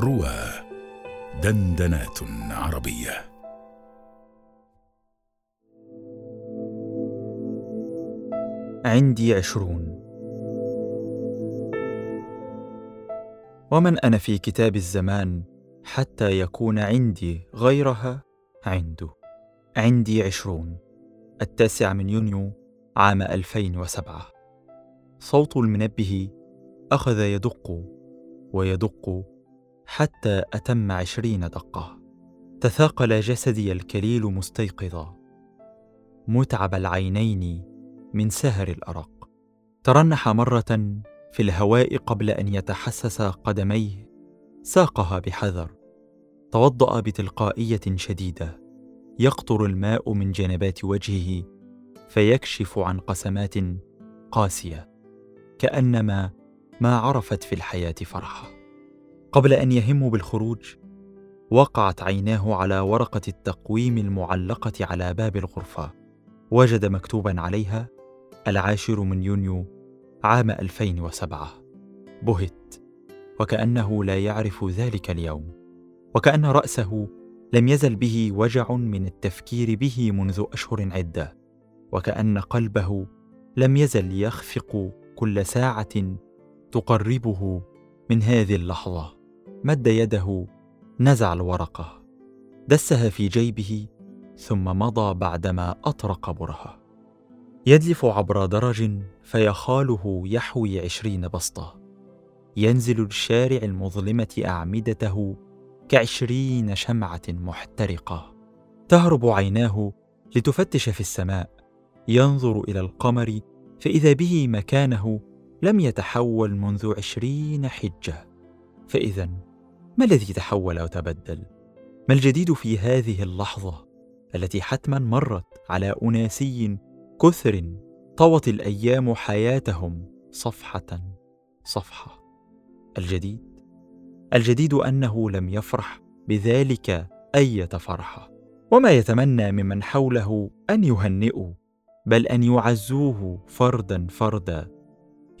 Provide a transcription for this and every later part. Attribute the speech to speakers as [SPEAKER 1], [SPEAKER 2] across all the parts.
[SPEAKER 1] روى دندنات عربية.
[SPEAKER 2] عندي عشرون. ومن أنا في كتاب الزمان حتى يكون عندي غيرها؟ عنده. عندي عشرون. التاسع من يونيو عام 2007 صوت المنبه أخذ يدق ويدق حتى أتم عشرين دقة. تثاقل جسدي الكليل مستيقظا. متعب العينين من سهر الأرق. ترنح مرة في الهواء قبل أن يتحسس قدميه. ساقها بحذر. توضأ بتلقائية شديدة. يقطر الماء من جنبات وجهه فيكشف عن قسمات قاسية. كأنما ما عرفت في الحياة فرحة. قبل أن يهم بالخروج وقعت عيناه على ورقة التقويم المعلقة على باب الغرفة وجد مكتوبا عليها العاشر من يونيو عام 2007 بهت. وكأنه لا يعرف ذلك اليوم. وكأن رأسه لم يزل به وجع من التفكير به منذ أشهر عدة. وكأن قلبه لم يزل يخفق كل ساعة تقربه من هذه اللحظة. مد يده نزع الورقة دسها في جيبه ثم مضى بعدما أطرق برهة. يدلف عبر درج فيخاله يحوي عشرين بسطة. ينزل الشارع المظلمة أعمدته كعشرين شمعة محترقة. تهرب عيناه لتفتش في السماء. ينظر إلى القمر فإذا به مكانه لم يتحول منذ عشرين حجة. فإذا ما الذي تحول وتبدل؟ ما الجديد في هذه اللحظة التي حتما مرت على أناسي كثر طوت الأيام حياتهم صفحة صفحة؟ الجديد؟ الجديد أنه لم يفرح بذلك أية فرحة وما يتمنى ممن حوله أن يهنئوا بل أن يعزوه فردا فردا.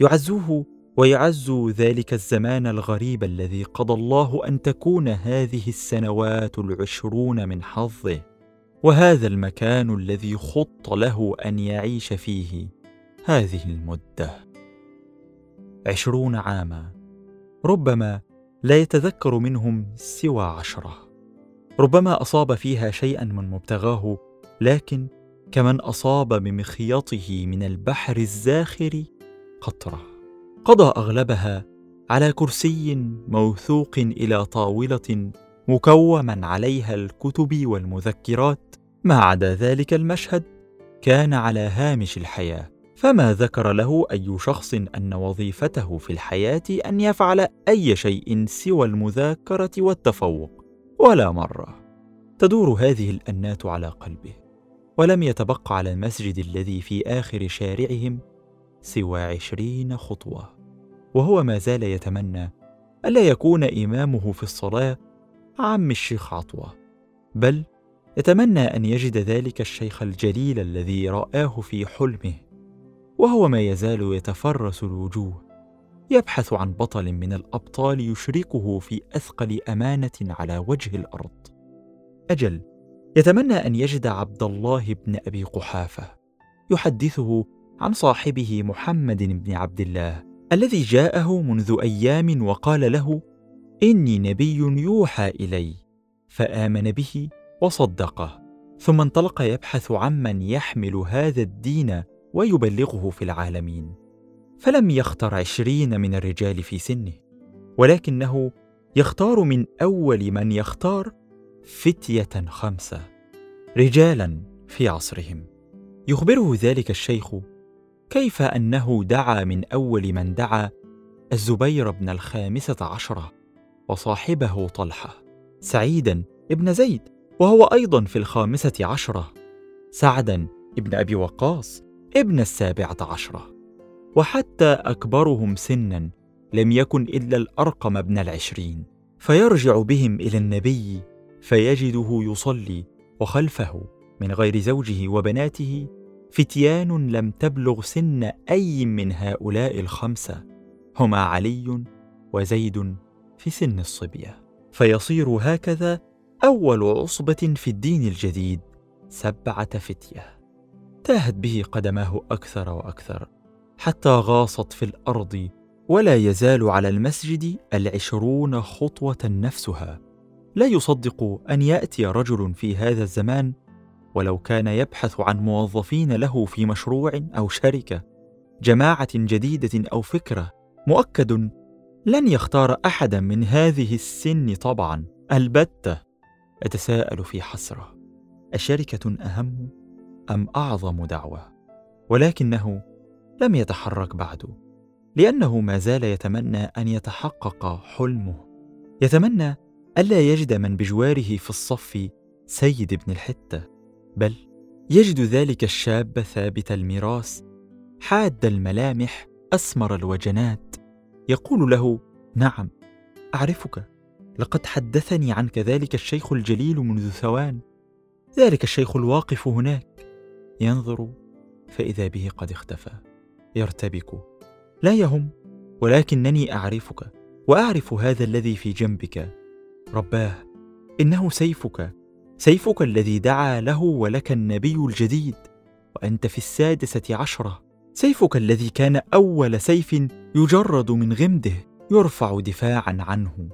[SPEAKER 2] يعزوه ويعزوا ذلك الزمان الغريب الذي قضى الله أن تكون هذه السنوات العشرون من حظه وهذا المكان الذي خط له أن يعيش فيه هذه المدة. عشرون عاما. ربما لا يتذكر منهم سوى عشرة. ربما أصاب فيها شيئا من مبتغاه لكن كمن أصاب بمخيطه من البحر الزاخر قطرة. قضى أغلبها على كرسي موثوق إلى طاولة مكوما عليها الكتب والمذكرات. ما عدا ذلك المشهد كان على هامش الحياة. فما ذكر له أي شخص أن وظيفته في الحياة أن يفعل أي شيء سوى المذاكرة والتفوق. ولا مرة تدور هذه الأنات على قلبه ولم يتبق على المسجد الذي في آخر شارعهم سوى عشرين خطوة وهو ما زال يتمنى ألا يكون إمامه في الصلاة عم الشيخ عطوة بل يتمنى أن يجد ذلك الشيخ الجليل الذي رآه في حلمه وهو ما يزال يتفرس الوجوه يبحث عن بطل من الأبطال يشركه في أثقل أمانة على وجه الأرض. أجل يتمنى أن يجد عبد الله بن أبي قحافة يحدثه عن صاحبه محمد بن عبد الله الذي جاءه منذ أيام وقال له إني نبي يوحى إلي. فآمن به وصدقه. ثم انطلق يبحث عمن يحمل هذا الدين ويبلغه في العالمين. فلم يختر عشرين من الرجال في سنه ولكنه يختار من أول من يختار فتية خمسة رجالا في عصرهم. يخبره ذلك الشيخ كيف أنه دعا من أول من دعا الزبير بن الخامسة عشرة وصاحبه طلحة سعيدا ابن زيد وهو أيضا في الخامسة عشرة سعدا ابن أبي وقاص ابن السابعة عشرة. وحتى أكبرهم سنا لم يكن إلا الأرقم ابن العشرين فيرجع بهم إلى النبي فيجده يصلي وخلفه من غير زوجه وبناته فتيان لم تبلغ سن أي من هؤلاء الخمسة. هما علي وزيد في سن الصبية. فيصير هكذا أول عصبة في الدين الجديد سبعة فتية. تاهت به قدماه أكثر وأكثر حتى غاصت في الأرض ولا يزال على المسجد العشرون خطوة نفسها. لا يصدق أن يأتي رجل في هذا الزمان ولو كان يبحث عن موظفين له في مشروع أو شركة جماعة جديدة أو فكرة مؤكد لن يختار أحدا من هذه السن طبعا. البتة أتساءل في حسرة. اشركه أهم أم أعظم دعوة؟ ولكنه لم يتحرك بعد لأنه ما زال يتمنى أن يتحقق حلمه. يتمنى ألا يجد من بجواره في الصف سيد ابن الحتة. بل يجد ذلك الشاب ثابت الميراث حاد الملامح أسمر الوجنات. يقول له نعم أعرفك لقد حدثني عنك ذلك الشيخ الجليل منذ ثوان. ذلك الشيخ الواقف هناك. ينظر فإذا به قد اختفى. يرتبك لا يهم ولكنني أعرفك وأعرف هذا الذي في جنبك. رباه إنه سيفك. سيفك الذي دعا له ولك النبي الجديد وأنت في السادسة عشرة. سيفك الذي كان أول سيف يجرد من غمده يرفع دفاعا عنه.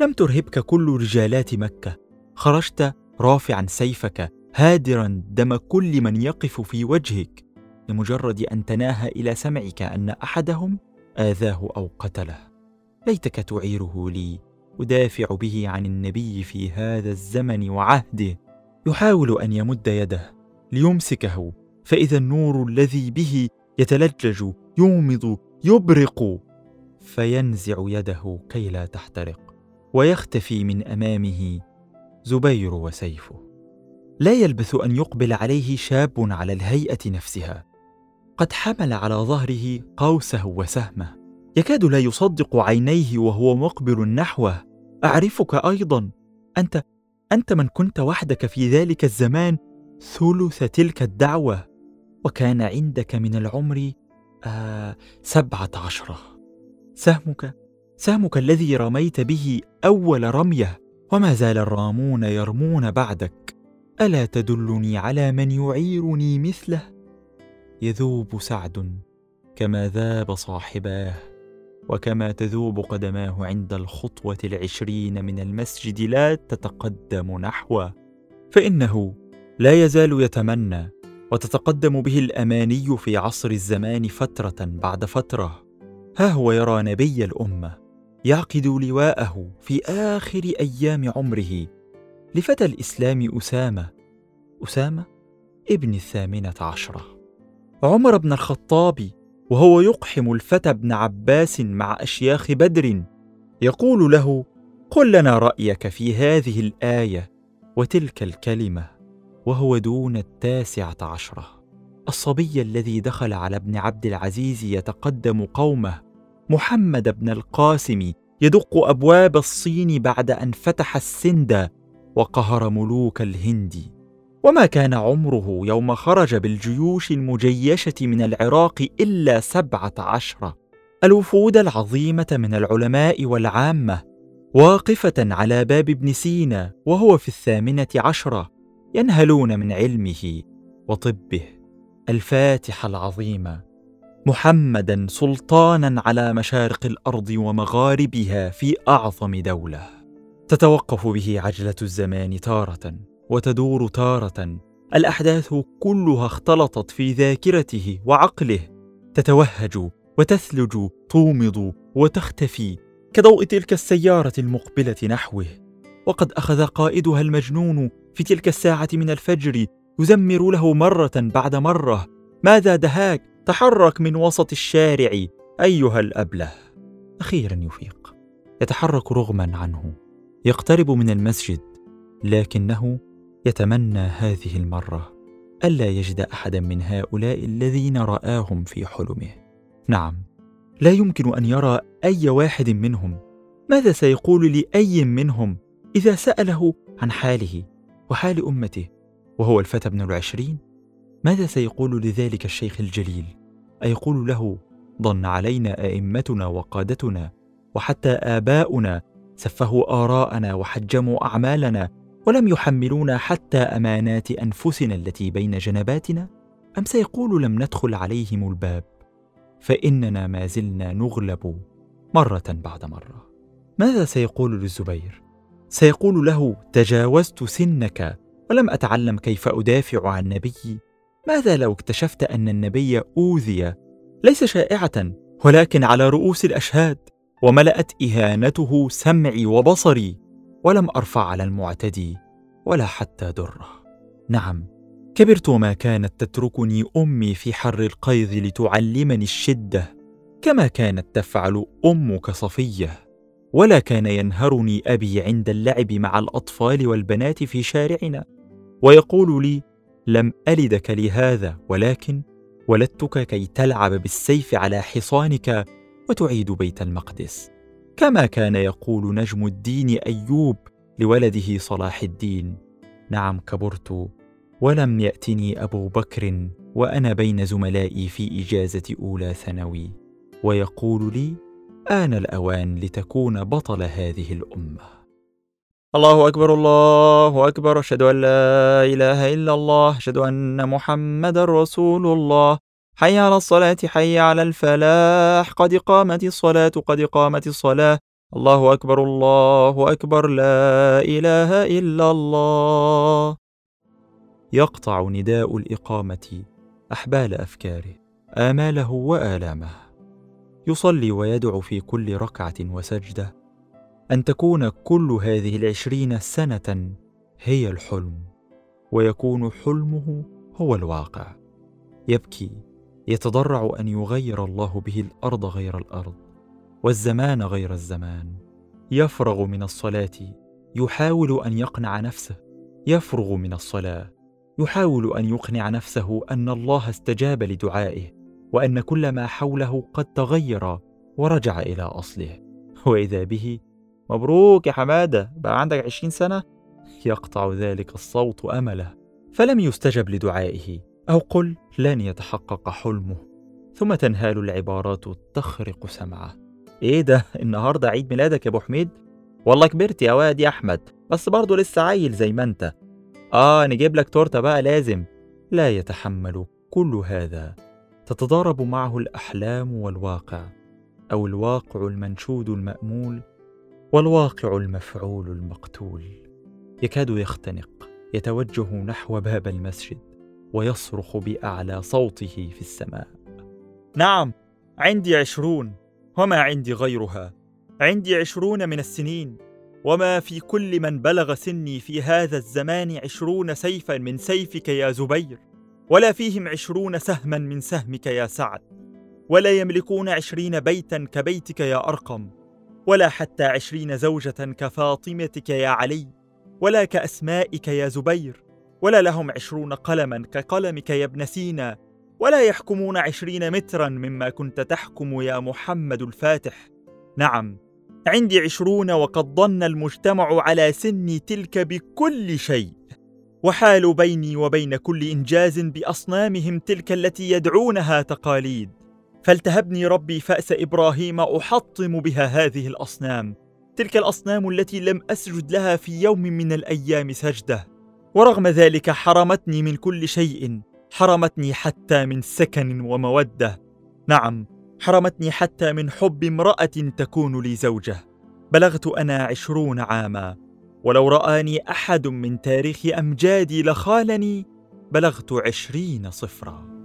[SPEAKER 2] لم ترهبك كل رجالات مكة. خرجت رافعا سيفك هادرا دم كل من يقف في وجهك لمجرد أن تناهى إلى سمعك أن أحدهم آذاه أو قتله. ليتك تعيره لي. ادافع به عن النبي في هذا الزمن وعهده. يحاول أن يمد يده ليمسكه فإذا النور الذي به يتلجج يومض يبرق فينزع يده كي لا تحترق ويختفي من أمامه زبير وسيفه. لا يلبث أن يقبل عليه شاب على الهيئة نفسها. قد حمل على ظهره قوسه وسهمه. يكاد لا يصدق عينيه وهو مقبل نحوه أعرفك أيضا. أنت أنت من كنت وحدك في ذلك الزمان ثلث تلك الدعوة وكان عندك من العمر آه سبعة عشره سهمك سهمك الذي رميت به أول رمية وما زال الرامون يرمون بعدك. ألا تدلني على من يعيرني مثله؟ يذوب سعد كما ذاب صاحباه. وكما تذوب قدماه عند الخطوة العشرين من المسجد لا تتقدم نحوه فإنه لا يزال يتمنى وتتقدم به الأماني في عصر الزمان فترة بعد فترة. ها هو يرى نبي الأمة يعقد لواءه في آخر أيام عمره لفتى الإسلام أسامة أسامة ابن الثامنة عشرة. عمر بن الخطاب وهو يقحم الفتى ابن عباس مع أشياخ بدر. يقول له قل لنا رأيك في هذه الآية وتلك الكلمة وهو دون التاسعة عشرة. الصبي الذي دخل على ابن عبد العزيز يتقدم قومه محمد بن القاسم يدق أبواب الصين بعد أن فتح السند وقهر ملوك الهند. وما كان عمره يوم خرج بالجيوش المجيشة من العراق إلا سبعة عشره الوفود العظيمة من العلماء والعامة واقفة على باب ابن سينا وهو في الثامنة عشره ينهلون من علمه وطبه. الفاتح العظيم محمدا سلطانا على مشارق الأرض ومغاربها في أعظم دولة. تتوقف به عجلة الزمان تارة. وتدور تارة. الأحداث كلها اختلطت في ذاكرته وعقله. تتوهج وتثلج تومض وتختفي كضوء تلك السيارة المقبلة نحوه. وقد أخذ قائدها المجنون في تلك الساعة من الفجر يزمر له مرة بعد مرة. ماذا دهاك؟ تحرك من وسط الشارع أيها الأبلة. أخيرا يفيق. يتحرك رغما عنه. يقترب من المسجد لكنه يتمنى هذه المرة ألا يجد أحدا من هؤلاء الذين رآهم في حلمه. نعم لا يمكن أن يرى أي واحد منهم. ماذا سيقول لأي منهم إذا سأله عن حاله وحال أمته وهو الفتى ابن العشرين؟ ماذا سيقول لذلك الشيخ الجليل؟ أيقول له ضن علينا أئمتنا وقادتنا وحتى آباؤنا سفهوا آراءنا وحجموا أعمالنا ولم يحملونا حتى أمانات أنفسنا التي بين جنباتنا؟ أم سيقول لم ندخل عليهم الباب؟ فإننا ما زلنا نغلب مرة بعد مرة. ماذا سيقول للزبير؟ سيقول له تجاوزت سنك ولم أتعلم كيف أدافع عن نبيي. ماذا لو اكتشفت أن النبي أوذي ليس شائعة ولكن على رؤوس الأشهاد وملأت إهانته سمعي وبصري؟ ولم أرفع على المعتدي ولا حتى درة. نعم كبرت وما كانت تتركني أمي في حر القيظ لتعلمني الشدة كما كانت تفعل أمك صفية ولا كان ينهرني أبي عند اللعب مع الأطفال والبنات في شارعنا. ويقول لي لم ألدك لهذا ولكن ولدتك كي تلعب بالسيف على حصانك وتعيد بيت المقدس. كما كان يقول نجم الدين أيوب لولده صلاح الدين. نعم كبرت. ولم يأتني أبو بكر وأنا بين زملائي في إجازة أولى ثانوي. ويقول لي آن الأوان لتكون بطل هذه الأمة. الله أكبر الله أكبر. أشهد أن لا إله إلا الله. أشهد أن محمدا رسول الله. حي على الصلاة حي على الفلاح. قد قامت الصلاة قد قامت الصلاة. الله أكبر الله أكبر. لا إله إلا الله. يقطع نداء الإقامة أحبال أفكاره آماله وآلامه. يصلي ويدعو في كل ركعة وسجدة. أن تكون كل هذه العشرين سنة هي الحلم ويكون حلمه هو الواقع. يبكي. يتضرع أن يغير الله به الأرض غير الأرض والزمان غير الزمان. يفرغ من الصلاة يحاول أن يقنع نفسه. يفرغ من الصلاة يحاول أن يقنع نفسه أن الله استجاب لدعائه وأن كل ما حوله قد تغير ورجع إلى أصله. وإذا به مبروك يا حمادة بقى عندك عشرين سنة؟ يقطع ذلك الصوت أمله فلم يستجب لدعائه. أو قل لن يتحقق حلمه ثم تنهال العبارات تخرق سمعه. إيه ده؟ النهاردة عيد ميلادك يا أبو حميد؟ والله كبرت يا واد يا أحمد بس برضه لسه عيل زي ما أنت. آه نجيب لك تورتة بقى لازم. لا يتحمل كل هذا. تتضارب معه الأحلام والواقع أو الواقع المنشود المأمول والواقع المفعول المقتول. يكاد يختنق يتوجه نحو باب المسجد. ويصرخ بأعلى صوته في السماء. نعم عندي عشرون وما عندي غيرها. عندي عشرون من السنين وما في كل من بلغ سني في هذا الزمان عشرون سيفا من سيفك يا زبير ولا فيهم عشرون سهما من سهمك يا سعد ولا يملكون عشرين بيتا كبيتك يا أرقم ولا حتى عشرين زوجة كفاطمتك يا علي ولا كأسمائك يا زبير. ولا لهم عشرون قلما كقلمك يا ابن سينا ولا يحكمون عشرين مترا مما كنت تحكم يا محمد الفاتح. نعم عندي عشرون وقد ظن المجتمع على سني تلك بكل شيء. وحال بيني وبين كل إنجاز بأصنامهم تلك التي يدعونها تقاليد. فالتهبني ربي فأس إبراهيم أحطم بها هذه الأصنام. تلك الأصنام التي لم أسجد لها في يوم من الأيام سجدة. ورغم ذلك حرمتني من كل شيء. حرمتني حتى من سكن ومودة. نعم حرمتني حتى من حب امرأة تكون لي زوجة. بلغت أنا عشرون عاما. ولو رآني أحد من تاريخ أمجادي لخالني بلغت عشرين صفرا.